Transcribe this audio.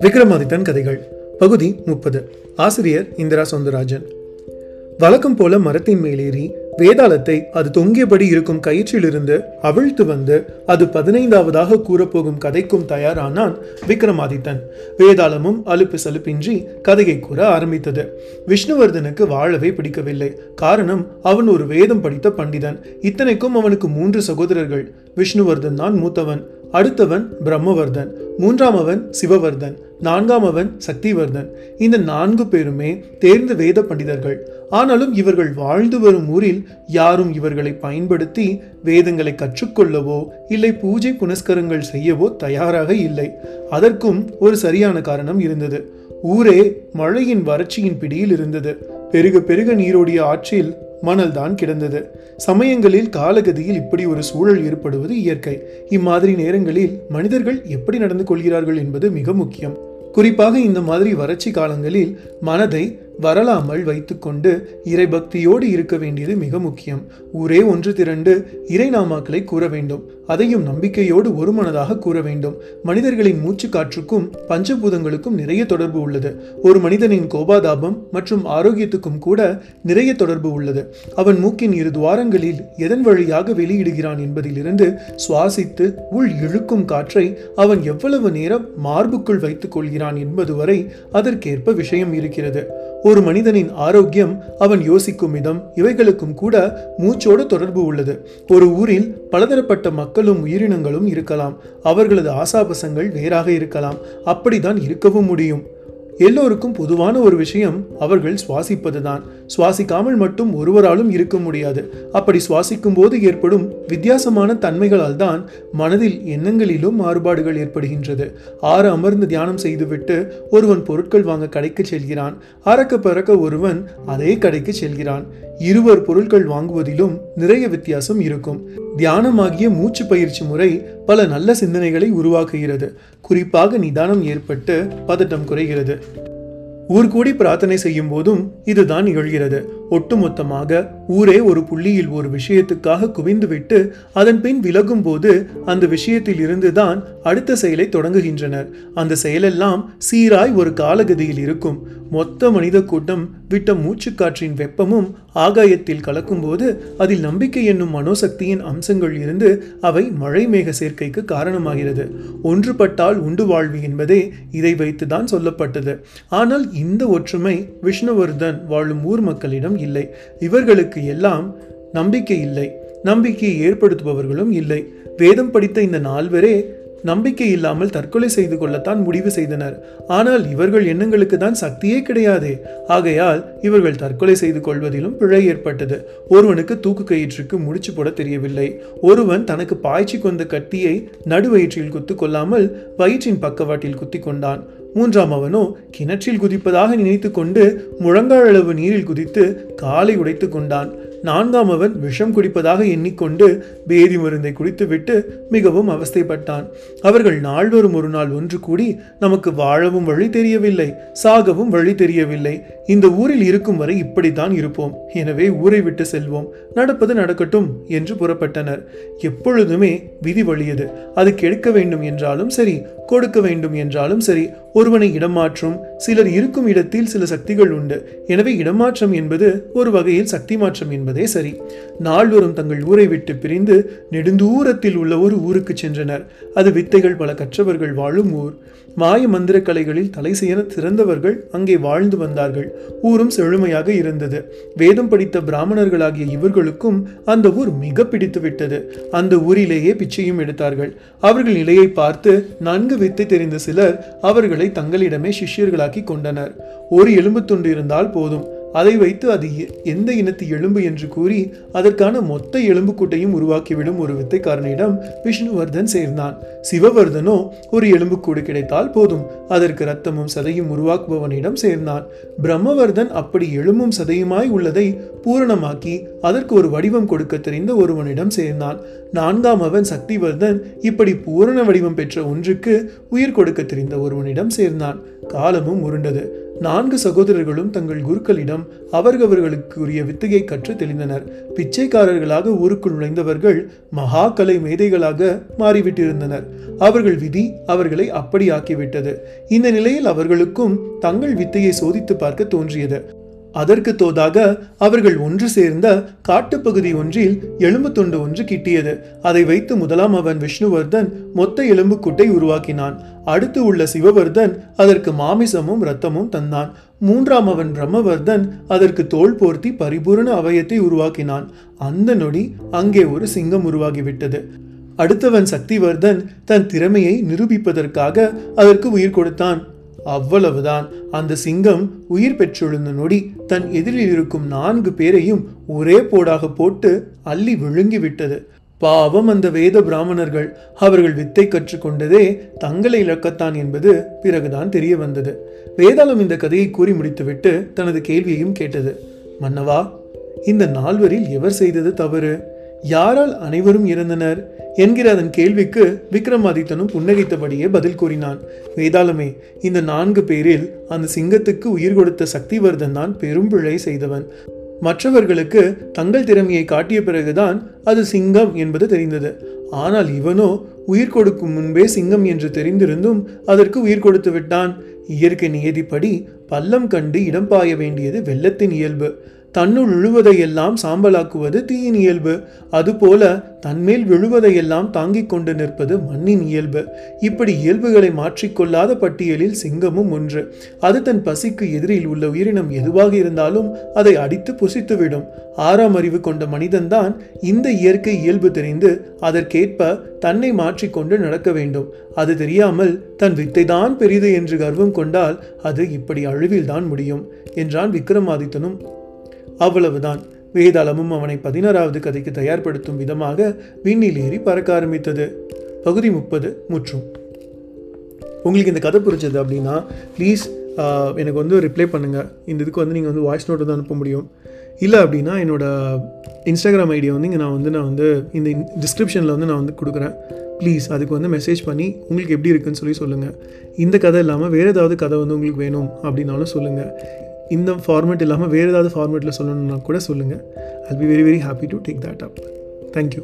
விக்ரமாதித்தன் கதைகள் பகுதி முப்பது. ஆசிரியர் இந்திரா சௌந்தரராஜன் வழக்கம் போல மரத்தின் மேலேறி வேதாளத்தை அது தொங்கியபடி இருக்கும் கயிற்றிலிருந்து அவிழ்த்து வந்து அது பதினைந்தாவதாக கூறப்போகும் கதைக்கும் தயாரானான் விக்ரமாதித்தன். வேதாளமும் அலுப்பு சலுப்பின்றி கதையை கூற ஆரம்பித்தது. விஷ்ணுவர்தனுக்கு வாழவே பிடிக்கவில்லை. காரணம் அவன் ஒரு வேதம் படித்த பண்டிதன். இத்தனைக்கும் அவனுக்கு மூன்று சகோதரர்கள். விஷ்ணுவர்தன் தான் மூத்தவன். அடுத்தவன் பிரம்மவர்தன் மூன்றாம் அவன் சிவவர்தன் நான்காம் அவன் சக்திவர்தன். இந்த நான்கு பேருமே தேர்ந்த வேத பண்டிதர்கள். ஆனாலும் இவர்கள் வாழ்ந்து வரும் ஊரில் யாரும் இவர்களை பயன்படுத்தி வேதங்களை கற்றுக்கொள்ளவோ இல்லை பூஜை புனஸ்கரங்கள் செய்யவோ தயாராக இல்லை. அதற்கும் ஒரு சரியான காரணம் இருந்தது. ஊரே மழையின் வறட்சியின் பிடியில் இருந்தது. பெருக பெருக நீரோடிய ஆற்றில் மணல்தான் கிடந்தது. சமயங்களில் காலகதியில் இப்படி ஒரு சூழல் ஏற்படுவது இயற்கை. இம்மாதிரி நேரங்களில் மனிதர்கள் எப்படி நடந்து கொள்கிறார்கள் என்பது மிக முக்கியம். குறிப்பாக இந்த மாதிரி வறட்சி காலங்களில் மனதை வரலாமல் வைத்துக்கொண்டு இறைபக்தியோடு இருக்க வேண்டியது மிக முக்கியம். ஊரே ஒன்று திரண்டு இறை நாமாக்களை கூற வேண்டும். அதையும் நம்பிக்கையோடு ஒரு மனதாக கூற வேண்டும். மனிதர்களின் மூச்சு காற்றுக்கும் பஞ்சபூதங்களுக்கும் நிறைய தொடர்பு உள்ளது. ஒரு மனிதனின் கோபாதாபம் மற்றும் ஆரோக்கியத்துக்கும் கூட நிறைய தொடர்பு உள்ளது. அவன் மூக்கின் இரு துவாரங்களில் எதன் வழியாக வெளியிடுகிறான் என்பதிலிருந்து சுவாசித்து உள் இழுக்கும் காற்றை அவன் எவ்வளவு நேரம் மார்புக்குள் வைத்துக் கொள்கிறான் என்பது வரை அதற்கேற்ப விஷயம் இருக்கிறது. ஒரு மனிதனின் ஆரோக்கியம் அவன் யோசிக்கும் விதம் இவைகளுக்கும் கூட மூச்சோடு தொடர்பு உள்ளது. ஒரு ஊரில் பலதரப்பட்ட மக்களும் உயிரினங்களும் இருக்கலாம். அவர்களது ஆசாபசங்கள் வேறாக இருக்கலாம். அப்படிதான் இருக்கவும் முடியும். எல்லோருக்கும் பொதுவான ஒரு விஷயம் அவர்கள் சுவாசிப்பதுதான். சுவாசிக்காமல் மட்டும் ஒருவராலும் இருக்க முடியாது. அப்படி சுவாசிக்கும் போது ஏற்படும் வித்தியாசமான தன்மைகளால் தான் மனதில் எண்ணங்களிலும் மாறுபாடுகள் ஏற்படுகின்றது. ஆறு அமர்ந்து தியானம் செய்துவிட்டு ஒருவன் பொருட்கள் வாங்க கடைக்கு செல்கிறான். அறக்க பறக்க ஒருவன் அதே கடைக்கு செல்கிறான். இருவர் பொருட்கள் வாங்குவதிலும் நிறைய வித்தியாசம் இருக்கும். தியானமாகிய மூச்சு பயிற்சி முறை பல நல்ல சிந்தனைகளை உருவாக்குகிறது. குறிப்பாக நிதானம் ஏற்பட்டு பதட்டம் குறைகிறது. ஊர்கூடி பிரார்த்தனை செய்யும் போதும் இதுதான் நிகழ்கிறது. ஒட்டுமொத்தமாக ஊரே ஒரு புள்ளியில் ஒரு விஷயத்துக்காக குவிந்துவிட்டு அதன் பின் விலகும் போது அந்த விஷயத்தில் இருந்துதான் அடுத்த செயலை தொடங்குகின்றனர். அந்த செயலெல்லாம் சீராய் ஒரு காலகதியில் இருக்கும். மொத்த மனித கூட்டம் விட்ட மூச்சுக்காற்றின் வெப்பமும் ஆகாயத்தில் கலக்கும்போது அதில் நம்பிக்கை என்னும் மனோசக்தியின் அம்சங்கள் இருந்து அவை மழை மேக சேர்க்கைக்கு காரணமாகிறது. ஒன்றுபட்டால் உண்டு வாழ்வு என்பதே இதை வைத்துதான் சொல்லப்பட்டது. ஆனால் இந்த ஒற்றுமை விஷ்ணுவர்தன் வாழும் ஊர் மக்களிடம் இல்லை. இவர்களுக்கு இவர்களுக்கு எல்லாம் நம்பிக்கை இல்லை. நம்பிக்கையை ஏற்படுத்துபவர்களும் இல்லை. வேதம் படித்த இந்த நால்வரே நம்பிக்கை இல்லாமல் தற்கொலை செய்து கொள்ளத்தான் முடிவு செய்தனர். ஆனால் இவர்கள் எண்ணங்களுக்கு தான் சக்தியே கிடையாதே. ஆகையால் இவர்கள் தற்கொலை செய்து கொள்வதிலும் பிழை ஏற்பட்டது. ஒருவனுக்கு தூக்கு கயிற்றுக்கு முடிச்சு போட தெரியவில்லை. ஒருவன் தனக்கு பாய்ச்சி கொண்ட கத்தியை நடுவயிற்றில் குத்து கொள்ளாமல் வயிற்றின் பக்கவாட்டில் குத்தி கொண்டான். மூன்றாம் அவனோ கிணற்றில் குதிப்பதாக நினைத்து கொண்டு முழங்கால் அளவு நீரில் குதித்து காலை உடைத்து கொண்டான். நான்காம் அவன் விஷம் குடிப்பதாக எண்ணிக்கொண்டு பேதி மருந்தை குடித்துவிட்டு மிகவும் அவஸ்தைப்பட்டான். அவர்கள் நால்வரும் ஒரு நாள் ஒன்று கூடி நமக்கு வாழவும் வழி தெரியவில்லை சாகவும் வழி தெரியவில்லை. இந்த ஊரில் இருக்கும் வரை இப்படித்தான் இருப்போம். எனவே ஊரை விட்டு செல்வோம். நடப்பது நடக்கட்டும் என்று புறப்பட்டனர். எப்பொழுதுமே விதி வழியது. அது கெடுக்க வேண்டும் என்றாலும் சரி கொடுக்க வேண்டும் என்றாலும் சரி ஒருவனை இடமாற்றும் சிலர் இருக்கும் இடத்தில் சில சக்திகள் உண்டு. எனவே இடமாற்றம் என்பது ஒரு வகையில் சக்தி மாற்றம் என்பதே சரி. நால்வரும் தங்கள் ஊரை விட்டு பிரிந்து நெடுந்தூரத்தில் உள்ள ஒரு ஊருக்கு சென்றனர். அது வித்தைகள் பல கற்றவர்கள் வாழும் ஊர். மாய மந்திர கலைகளில் தலை செய்ய சிறந்தவர்கள் அங்கே வாழ்ந்து வந்தார்கள். ஊரும் செழுமையாக இருந்தது. வேதம் படித்த பிராமணர்களாகிய இவர்களுக்கும் அந்த ஊர் மிக பிடித்துவிட்டது அந்த ஊரிலேயே பிச்சையும் எடுத்தார்கள். அவர்கள் நிலையை பார்த்து நன்கு வித்தை தெரிந்த சிலர் அவர்களை தங்களிடமே சிஷ்யர்களாக உண்டாக்கி கொண்டனர். ஒரு எலும்பு துண்டு இருந்தால் போதும். அதை வைத்து அது எந்த இனத்து எலும்பு என்று கூறி அதற்கான மொத்த எலும்புக்கூட்டையும் உருவாக்கிவிடும் ஒரு வித்தைக்காரனிடம் விஷ்ணுவர்தன் சேர்ந்தான். சிவவர்தனோ ஒரு எலும்புக்கூடு கிடைத்தால் போதும். அதற்கு ரத்தமும் சதையும் உருவாக்குபவனிடம் சேர்ந்தான். பிரம்மவர்தன் அப்படி எலும்பும் சதையுமாய் உள்ளதை பூரணமாக்கி அதற்கு ஒரு வடிவம் கொடுக்க தெரிந்த ஒருவனிடம் சேர்ந்தான். நான்காம் அவன் சக்திவர்தன் இப்படி பூரண வடிவம் பெற்ற ஒன்றுக்கு உயிர் கொடுக்க தெரிந்த ஒருவனிடம் சேர்ந்தான். காலமும் உருண்டது. நான்கு சகோதரர்களும் தங்கள் குருக்களிடம் அவரவர்களுக்குரிய வித்தையை கற்று தெளிந்தனர். பிச்சைக்காரர்களாக ஊருக்குள் நுழைந்தவர்கள் மகா கலை மேதைகளாக மாறிவிட்டிருந்தனர். அவர்கள் விதி அவர்களை அப்படி ஆக்கிவிட்டது இந்த நிலையில் அவர்களுக்கும் தங்கள் வித்தையை சோதித்து பார்க்க தோன்றியது. அதற்கு தோதாக அவர்கள் ஒன்று சேர்ந்த காட்டுப்பகுதி ஒன்றில் எலும்பு துண்டு ஒன்று கிட்டியது. அதை வைத்து முதலாம் அவன் விஷ்ணுவர்தன் மொத்த எலும்பு குட்டை உருவாக்கினான். அடுத்து உள்ள சிவவர்தன் அதற்கு மாமிசமும் இரத்தமும் தந்தான். மூன்றாம் அவன் பிரம்மவர்தன் அதற்கு தோல் போர்த்தி பரிபூரண அவயத்தை உருவாக்கினான். அந்த நொடி அங்கே ஒரு சிங்கம் உருவாகிவிட்டது. அடுத்தவன் சக்திவர்தன் தன் திறமையை நிரூபிப்பதற்காக அதற்கு உயிர் கொடுத்தான். அவ்வளவுதான். அந்த சிங்கம் உயிர் பெற்றெழுந்த நொடி தன் எதிரில் இருக்கும் நான்கு பேரையும் ஒரே போடாக போட்டு அள்ளி விழுங்கி விட்டது பாவம் அந்த வேத பிராமணர்கள். அவர்கள் வித்தை கற்றுக்கொண்டதே தங்களை இழக்கத்தான் என்பது பிறகுதான் தெரிய வந்தது. வேதாளம் இந்த கதையை கூறி முடித்துவிட்டு தனது கேள்வியையும் கேட்டது. மன்னவா இந்த நால்வரில் எவர் செய்தது தவறு? யாரால் அனைவரும் இறந்தனர் என்கிற அதன் கேள்விக்கு விக்ரமாதித்தனும் புன்னகைத்தபடியே பதில் கூறினான். வேதாளமே இந்த நான்கு பேரில் அந்த சிங்கத்துக்கு உயிர் கொடுத்த சக்திவர்தன் தான் பெரும் பிழை செய்தவன். மற்றவர்களுக்கு தங்கள் திறமையை காட்டிய பிறகுதான் அது சிங்கம் என்பது தெரிந்தது. ஆனால் இவனோ உயிர் கொடுக்கும் முன்பே சிங்கம் என்று தெரிந்திருந்தும் அதற்கு உயிர் கொடுத்து விட்டான். இயற்கை நியதிப்படி பள்ளம் கண்டு இடம் பாய வேண்டியது வெள்ளத்தின் இயல்பு. தன்னுள் விழுவதையெல்லாம் சாம்பலாக்குவது தீயின் இயல்பு. அதுபோல தன்மேல் விழுவதையெல்லாம் தாங்கிக் கொண்டு நிற்பது மண்ணின் இயல்பு. இப்படி இயல்புகளை மாற்றிக்கொள்ளாத பட்டியலில் சிங்கமும் ஒன்று. அது தன் பசிக்கு எதிரில் உள்ள உயிரினம் எதுவாக இருந்தாலும் அதை அடித்து புசித்துவிடும். ஆறாம் அறிவு கொண்ட மனிதன்தான் இந்த இயற்கை இயல்பு தெரிந்து அதற்கேற்ப தன்னை மாற்றிக்கொண்டு நடக்க வேண்டும். அது தெரியாமல் தன் வித்தைதான் பெரிது என்று கர்வம் கொண்டால் அது இப்படி அழிவில்தான் முடியும் என்றான் விக்ரமாதித்தனும். அவ்வளவுதான். வேதாளமும் அவனை பதினாறாவது கதைக்கு தயார்படுத்தும் விதமாக விண்ணில் ஏறி பறக்க ஆரம்பித்தது. பகுதி முப்பது முற்றும். உங்களுக்கு இந்த கதை புரிஞ்சது அப்படின்னா ப்ளீஸ் எனக்கு வந்து ரிப்ளை பண்ணுங்கள் இந்த இதுக்கு வந்து நீங்கள் வந்து வாய்ஸ் நோட்டு தான் அனுப்ப முடியும். இல்லை அப்படின்னா என்னோடய இன்ஸ்டாகிராம் ஐடியை வந்து இங்கே நான் வந்து நான் வந்து இந்த டிஸ்கிரிப்ஷனில் வந்து நான் வந்து கொடுக்குறேன். ப்ளீஸ் அதுக்கு வந்து மெசேஜ் பண்ணி உங்களுக்கு எப்படி இருக்குன்னு சொல்லி சொல்லுங்கள் இந்த கதை இல்லாமல் வேறு ஏதாவது கதை வந்து உங்களுக்கு வேணும் அப்படின்னாலும் சொல்லுங்கள் இந்த ஃபார்மேட் இல்லாமல் வேறு ஏதாவது ஃபார்மேட்டில் சொல்லணும்னா கூட சொல்லுங்கள் I be very very happy to take that up thank you